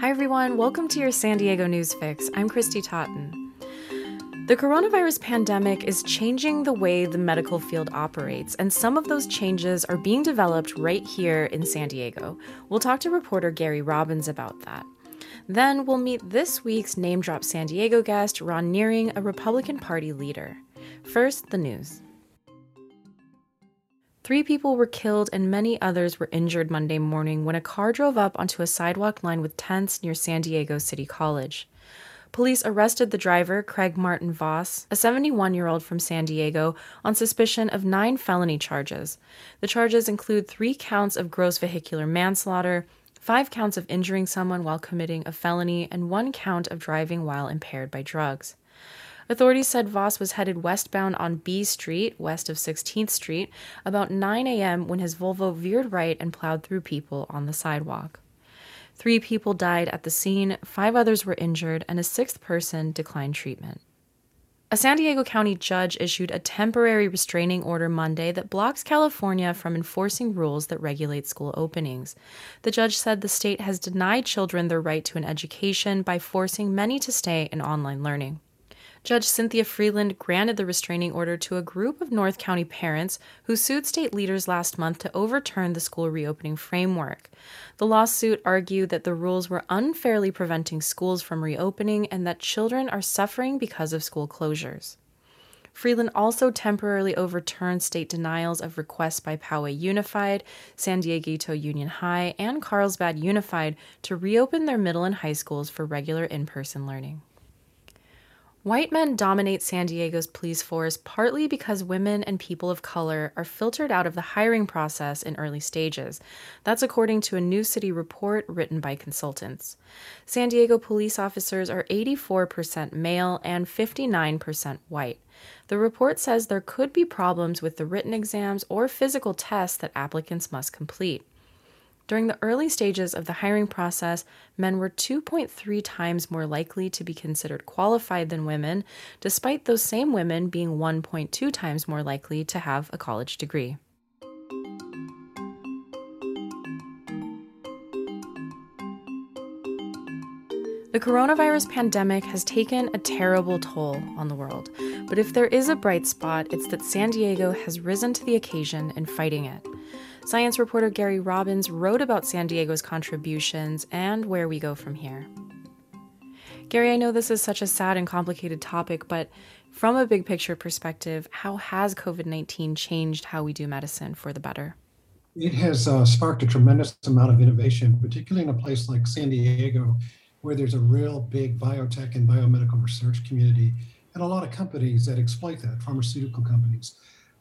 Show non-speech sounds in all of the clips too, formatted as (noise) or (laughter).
Hi, everyone. Welcome to your San Diego News Fix. I'm Christy Totten. The coronavirus pandemic is changing the way the medical field operates, and some of those changes are being developed right here in San Diego. We'll talk to reporter Gary Robbins about that. Then we'll meet this week's Name Drop San Diego guest, Ron Nehring, a Republican Party leader. First, the news. Three people were killed and many others were injured Monday morning when a car drove up onto a sidewalk lined with tents near San Diego City College. Police arrested the driver, Craig Martin Voss, a 71 year old from San Diego, on suspicion of nine felony charges. The charges include three counts of gross vehicular manslaughter, five counts of injuring someone while committing a felony, and one count of driving while impaired by drugs. Authorities said Voss was headed westbound on B Street, west of 16th Street, about 9 a.m. when his Volvo veered right and plowed through people on the sidewalk. Three people died at the scene, five others were injured, and a sixth person declined treatment. A San Diego County judge issued a temporary restraining order Monday that blocks California from enforcing rules that regulate school openings. The judge said the state has denied children their right to an education by forcing many to stay in online learning. Judge Cynthia Freeland granted the restraining order to a group of North County parents who sued state leaders last month to overturn the school reopening framework. The lawsuit argued that the rules were unfairly preventing schools from reopening and that children are suffering because of school closures. Freeland also temporarily overturned state denials of requests by Poway Unified, San Dieguito Union High, and Carlsbad Unified to reopen their middle and high schools for regular in person learning. White men dominate San Diego's police force partly because women and people of color are filtered out of the hiring process in early stages. That's according to a New City report written by consultants. San Diego police officers are 84% male and 59% white. The report says there could be problems with the written exams or physical tests that applicants must complete. During the early stages of the hiring process, men were 2.3 times more likely to be considered qualified than women, despite those same women being 1.2 times more likely to have a college degree. The coronavirus pandemic has taken a terrible toll on the world, but if there is a bright spot, it's that San Diego has risen to the occasion in fighting it. Science reporter Gary Robbins wrote about San Diego's contributions and where we go from here. Gary, I know this is such a sad and complicated topic, but from a big picture perspective, how has COVID 19 changed how we do medicine for the better? It has uh, sparked a tremendous amount of innovation, particularly in a place like San Diego, where there's a real big biotech and biomedical research community, and a lot of companies that exploit that, pharmaceutical companies.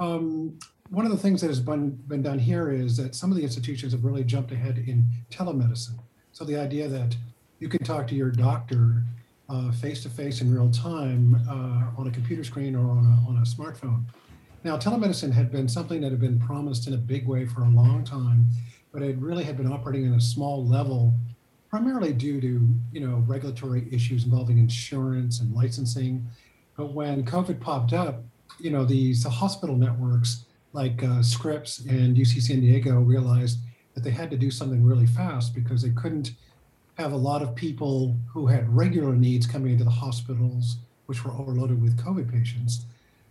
Um, one of the things that has been, been done here is that some of the institutions have really jumped ahead in telemedicine. So the idea that you can talk to your doctor face to face in real time uh, on a computer screen or on a, on a smartphone. Now, telemedicine had been something that had been promised in a big way for a long time, but it really had been operating in a small level, primarily due to you know regulatory issues involving insurance and licensing. But when COVID popped up, you know these the hospital networks like uh, Scripps and UC San Diego realized that they had to do something really fast because they couldn't have a lot of people who had regular needs coming into the hospitals, which were overloaded with COVID patients,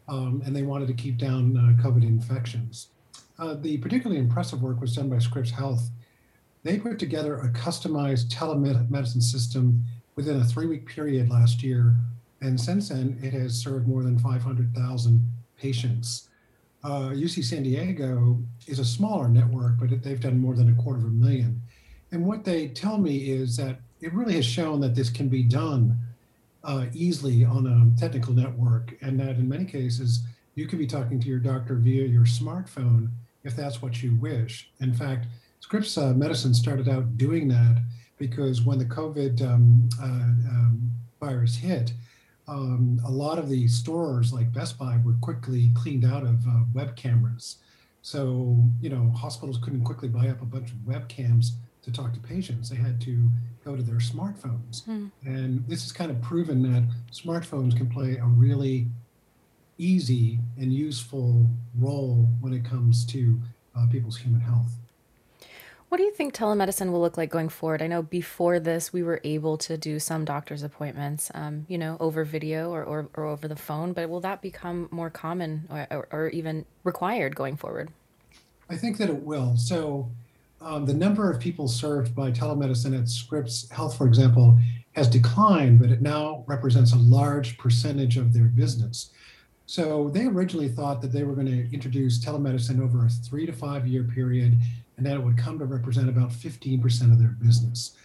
um, and they wanted to keep down uh, COVID infections. Uh, the particularly impressive work was done by Scripps Health. They put together a customized telemedicine system within a three week period last year. And since then, it has served more than 500,000 patients uh, UC San Diego is a smaller network, but they've done more than a quarter of a million. And what they tell me is that it really has shown that this can be done uh, easily on a technical network, and that in many cases, you can be talking to your doctor via your smartphone if that's what you wish. In fact, Scripps uh, Medicine started out doing that because when the COVID um, uh, um, virus hit, um, a lot of the stores like Best Buy were quickly cleaned out of uh, web cameras. So, you know, hospitals couldn't quickly buy up a bunch of webcams to talk to patients. They had to go to their smartphones. Hmm. And this has kind of proven that smartphones can play a really easy and useful role when it comes to uh, people's human health. What do you think telemedicine will look like going forward? I know before this, we were able to do some doctor's appointments, um, you know, over video or, or, or, over the phone, but will that become more common or, or, or even required going forward? I think that it will. So, um, the number of people served by telemedicine at Scripps Health, for example, has declined, but it now represents a large percentage of their business. So they originally thought that they were going to introduce telemedicine over a three to five year period, and that it would come to represent about 15% of their business.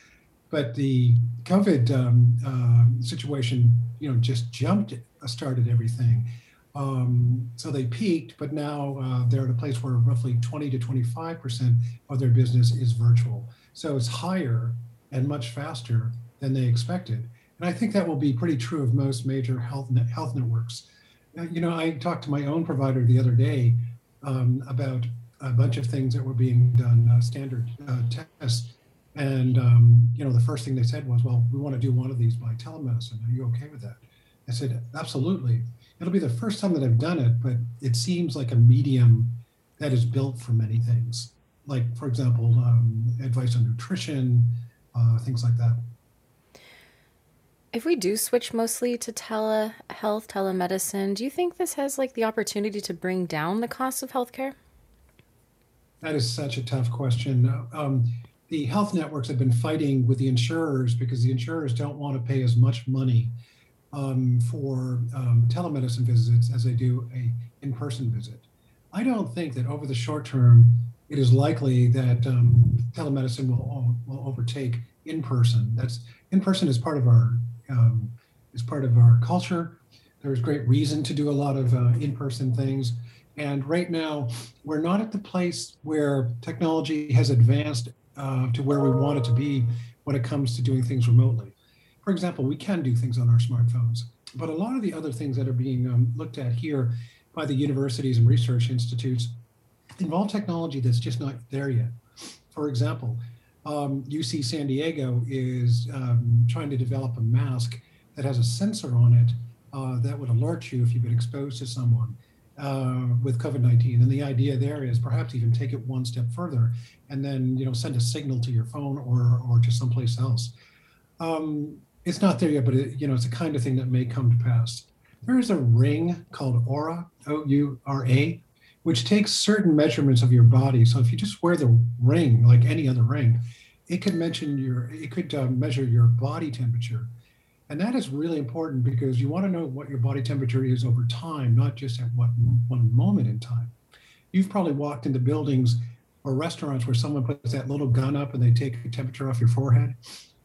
But the COVID um, uh, situation, you know, just jumped, uh, started everything. Um, so they peaked, but now uh, they're at a place where roughly 20 to 25% of their business is virtual. So it's higher and much faster than they expected. And I think that will be pretty true of most major health net, health networks. Uh, you know, I talked to my own provider the other day um, about a bunch of things that were being done, uh, standard uh, tests. And, um, you know, the first thing they said was, well, we want to do one of these by telemedicine. Are you okay with that? I said, absolutely. It'll be the first time that I've done it, but it seems like a medium that is built for many things. Like, for example, um, advice on nutrition, uh, things like that. If we do switch mostly to telehealth, telemedicine, do you think this has like the opportunity to bring down the cost of healthcare? That is such a tough question. Um, the health networks have been fighting with the insurers because the insurers don't want to pay as much money um, for um, telemedicine visits as they do a in-person visit. I don't think that over the short term, it is likely that um, telemedicine will, will overtake in-person. That's in-person is part of our um, is part of our culture. There's great reason to do a lot of uh, in-person things. And right now, we're not at the place where technology has advanced uh, to where we want it to be when it comes to doing things remotely. For example, we can do things on our smartphones, but a lot of the other things that are being um, looked at here by the universities and research institutes involve technology that's just not there yet. For example, um, UC San Diego is um, trying to develop a mask that has a sensor on it uh, that would alert you if you've been exposed to someone uh, with COVID-19. And the idea there is perhaps even take it one step further and then you know send a signal to your phone or or to someplace else. Um, it's not there yet, but it, you know it's a kind of thing that may come to pass. There is a ring called Oura, O-U-R-A, which takes certain measurements of your body. So if you just wear the ring like any other ring, it could mention your it could uh, measure your body temperature and that is really important because you want to know what your body temperature is over time not just at what one moment in time. You've probably walked into buildings or restaurants where someone puts that little gun up and they take the temperature off your forehead.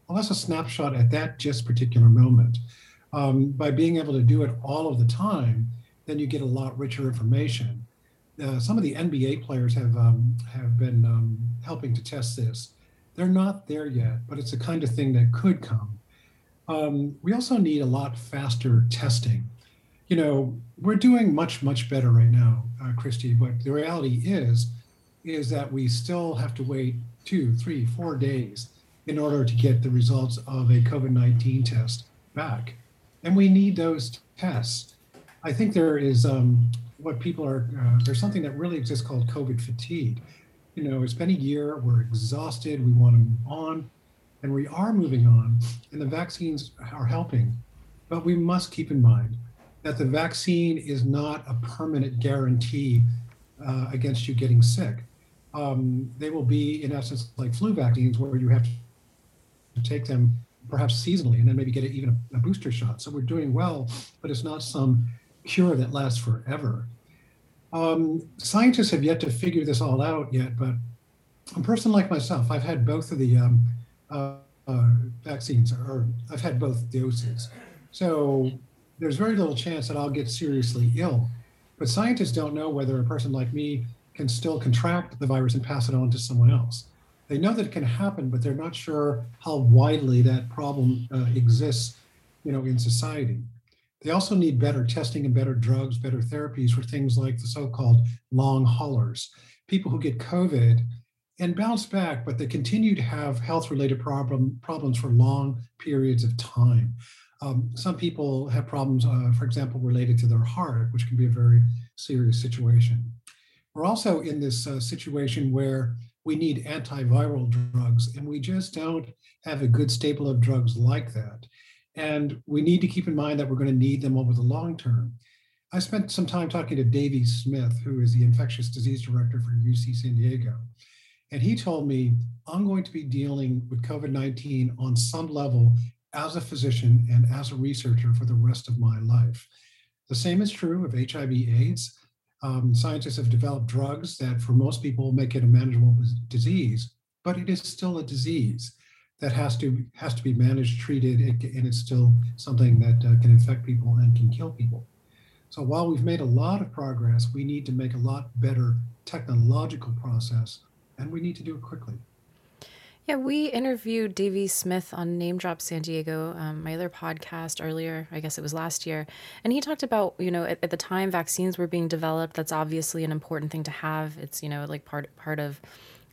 Well that's a snapshot at that just particular moment. Um, by being able to do it all of the time then you get a lot richer information. Uh, some of the nba players have um, have been um, helping to test this. They're not there yet, but it's the kind of thing that could come. Um, we also need a lot faster testing. You know, we're doing much, much better right now, uh, Christy, but the reality is, is that we still have to wait two, three, four days in order to get the results of a COVID 19 test back. And we need those tests. I think there is um, what people are, uh, there's something that really exists called COVID fatigue you know, it's been a year, we're exhausted, we want to move on, and we are moving on, and the vaccines are helping. But we must keep in mind that the vaccine is not a permanent guarantee uh, against you getting sick. Um, they will be, in essence, like flu vaccines, where you have to take them perhaps seasonally and then maybe get even a, a booster shot. So we're doing well, but it's not some cure that lasts forever. Um, scientists have yet to figure this all out yet, but a person like myself, I've had both of the um, uh, uh, vaccines, or I've had both doses. So there's very little chance that I'll get seriously ill. But scientists don't know whether a person like me can still contract the virus and pass it on to someone else. They know that it can happen, but they're not sure how widely that problem uh, exists, you know, in society. They also need better testing and better drugs, better therapies for things like the so called long haulers, people who get COVID and bounce back, but they continue to have health related problem, problems for long periods of time. Um, some people have problems, uh, for example, related to their heart, which can be a very serious situation. We're also in this uh, situation where we need antiviral drugs, and we just don't have a good staple of drugs like that. And we need to keep in mind that we're going to need them over the long term. I spent some time talking to Davey Smith, who is the infectious disease director for UC San Diego. And he told me, I'm going to be dealing with COVID 19 on some level as a physician and as a researcher for the rest of my life. The same is true of HIV AIDS. Um, scientists have developed drugs that, for most people, make it a manageable disease, but it is still a disease that has to has to be managed, treated, and it's still something that uh, can infect people and can kill people. So while we've made a lot of progress, we need to make a lot better technological process, and we need to do it quickly. Yeah, we interviewed Davey Smith on Name Drop San Diego, um, my other podcast earlier. I guess it was last year, and he talked about you know at, at, the time vaccines were being developed. That's obviously an important thing to have. It's you know like part part of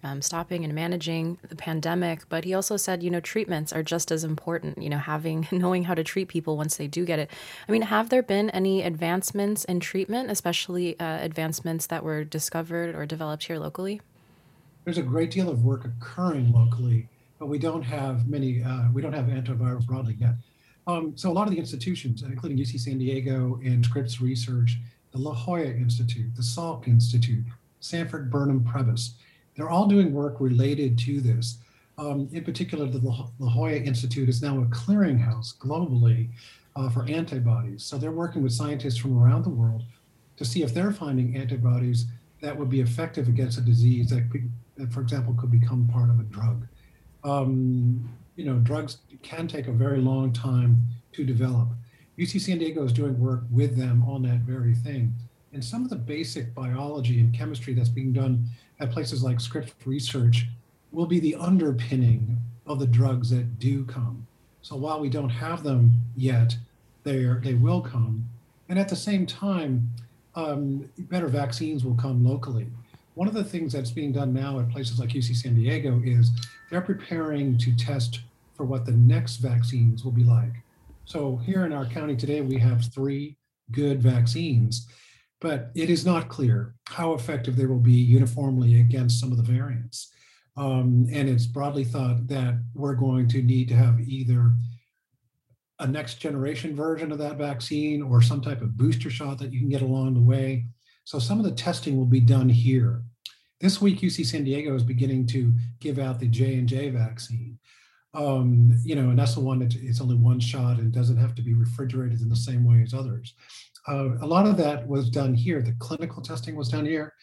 um, stopping and managing the pandemic. But he also said you know treatments are just as important. You know having (laughs) knowing how to treat people once they do get it. I mean, have there been any advancements in treatment, especially uh, advancements that were discovered or developed here locally? There's a great deal of work occurring locally, but we don't have many, uh, we don't have antivirals broadly yet. Um, so a lot of the institutions, including UC San Diego and Scripps Research, the La Jolla Institute, the Salk Institute, Sanford Burnham Prebys, they're all doing work related to this. Um, in particular, the La Jolla Institute is now a clearinghouse globally uh, for antibodies. So they're working with scientists from around the world to see if they're finding antibodies that would be effective against a disease that could that, for example, could become part of a drug. Um, you know, drugs can take a very long time to develop. UC San Diego is doing work with them on that very thing. And some of the basic biology and chemistry that's being done at places like Scripps Research will be the underpinning of the drugs that do come. So while we don't have them yet, they they will come. And at the same time, um, better vaccines will come locally one of the things that's being done now at places like UC San Diego is they're preparing to test for what the next vaccines will be like. So here in our county today, we have three good vaccines, but it is not clear how effective they will be uniformly against some of the variants. Um, and it's broadly thought that we're going to need to have either a next generation version of that vaccine or some type of booster shot that you can get along the way. So some of the testing will be done here. This week, UC San Diego is beginning to give out the J and J vaccine. Um, you know, and that's the one that it's only one shot and doesn't have to be refrigerated in the same way as others. Uh, a lot of that was done here. The clinical testing was done here,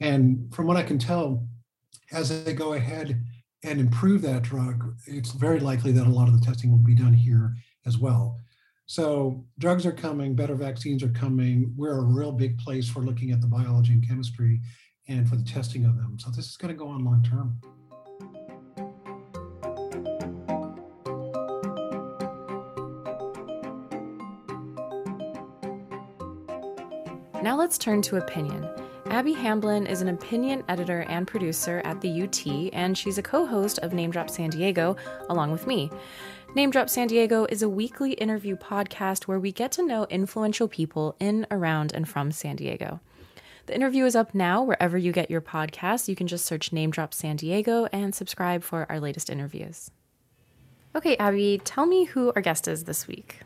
and from what I can tell, as they go ahead and improve that drug, it's very likely that a lot of the testing will be done here as well. So drugs are coming, better vaccines are coming. We're a real big place for looking at the biology and chemistry and for the testing of them. So this is going to go on long term. Now let's turn to opinion. Abby Hamblin is an opinion editor and producer at the UT, and she's a co host of Name Drop San Diego along with me. Name Drop San Diego is a weekly interview podcast where we get to know influential people in, around, and from San Diego. The interview is up now wherever you get your podcasts. You can just search Name Drop San Diego and subscribe for our latest interviews. Okay, Abby, tell me who our guest is this week.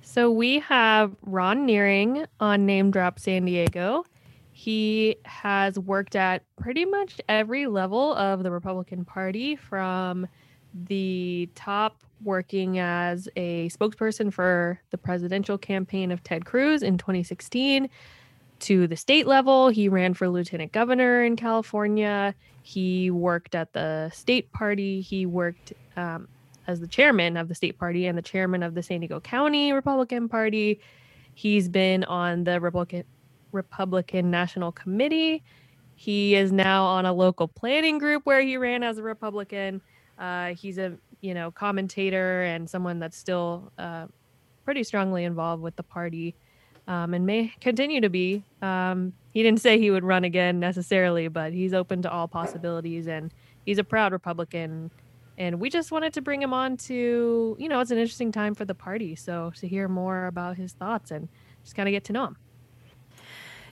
So we have Ron Nehring on Name Drop San Diego. He has worked at pretty much every level of the Republican Party from the top working as a spokesperson for the presidential campaign of Ted Cruz in 2016 to the state level. He ran for lieutenant governor in California. He worked at the state party. He worked um, as the chairman of the state party and the chairman of the San Diego County Republican Party. He's been on the Republican Republican National Committee. He is now on a local planning group where he ran as a Republican. Uh, he's a you know commentator and someone that's still uh, pretty strongly involved with the party um, and may continue to be. Um, he didn't say he would run again necessarily, but he's open to all possibilities, and he's a proud Republican. And we just wanted to bring him on to, you know, it's an interesting time for the party. So to hear more about his thoughts and just kind of get to know him.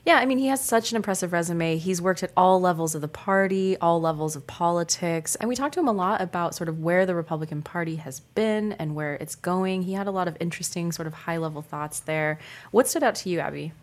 Yeah, I mean, he has such an impressive resume. He's worked at all levels of the party, all levels of politics. And we talked to him a lot about sort of where the Republican Party has been and where it's going. He had a lot of interesting, sort of high level thoughts there. What stood out to you, Abby?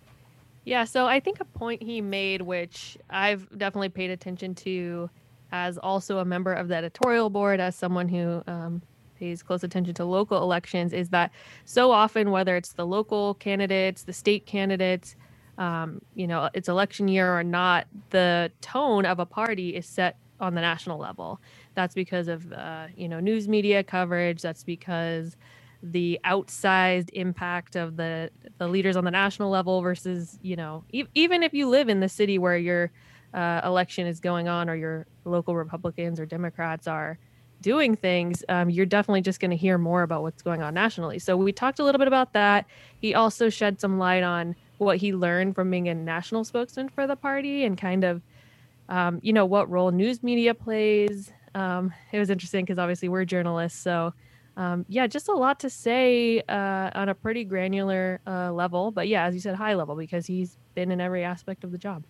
Yeah, so I think a point he made, which I've definitely paid attention to as also a member of the editorial board, as someone who um, pays close attention to local elections, is that so often, whether it's the local candidates, the state candidates, um, you know, it's election year or not, the tone of a party is set on the national level. That's because of, uh, you know, news media coverage. That's because the outsized impact of the the leaders on the national level versus you know e- even if you live in the city where your uh, election is going on or your local republicans or democrats are doing things um, you're definitely just going to hear more about what's going on nationally so we talked a little bit about that he also shed some light on what he learned from being a national spokesman for the party and kind of um, you know what role news media plays. Um, it was interesting because obviously we're journalists so um, yeah just a lot to say uh, on a pretty granular uh, level but yeah as you said high level because he's been in every aspect of the job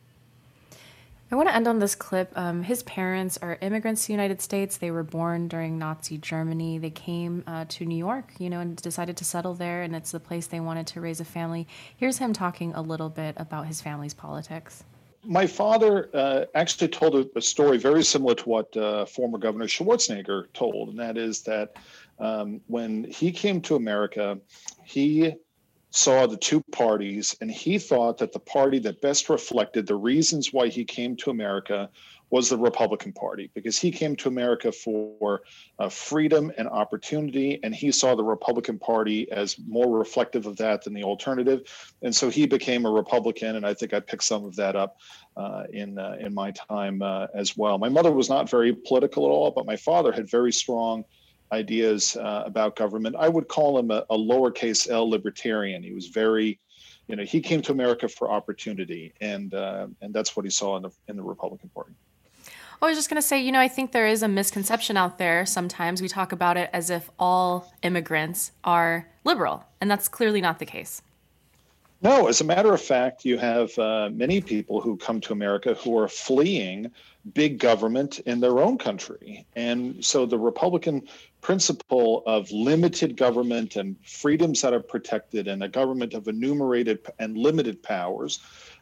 I want to end on this clip. Um, his parents are immigrants to the United States. They were born during Nazi Germany. They came uh, to New York, you know, and decided to settle there, and it's the place they wanted to raise a family. Here's him talking a little bit about his family's politics. My father uh, actually told a, a, story very similar to what uh, former Governor Schwarzenegger told, and that is that um, when he came to America, he saw the two parties, and he thought that the party that best reflected the reasons why he came to America was the Republican Party, because he came to America for uh, freedom and opportunity, and he saw the Republican Party as more reflective of that than the alternative, and so he became a Republican. And I think I picked some of that up uh, in uh, in my time uh, as well. My mother was not very political at all, but my father had very strong ideas uh, about government. I would call him a, a, lowercase L libertarian. He was very, you know, he came to America for opportunity, and uh, and that's what he saw in the in the Republican Party. I was just going to say, you know, I think there is a misconception out there. Sometimes we talk about it as if all immigrants are liberal, and that's clearly not the case. No, as a matter of fact, you have uh, many people who come to America who are fleeing big government in their own country. And so the Republican principle of limited government and freedoms that are protected and a government of enumerated and limited powers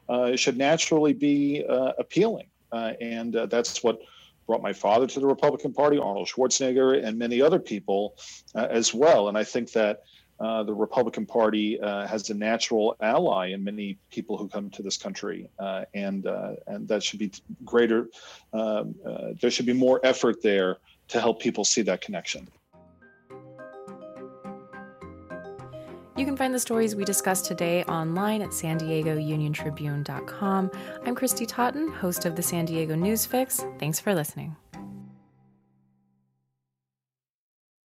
uh, should naturally be uh, appealing. Uh, and uh, that's what brought my father to the Republican Party, Arnold Schwarzenegger, and many other people uh, as well. And I think that uh, the Republican Party has a natural ally in many people who come to this country, and and that should be greater. Um, there should be more effort there to help people see that connection. You can find the stories we discussed today online at san diego union tribune.com. I'm Christy Totten, host of the San Diego News Fix. Thanks for listening.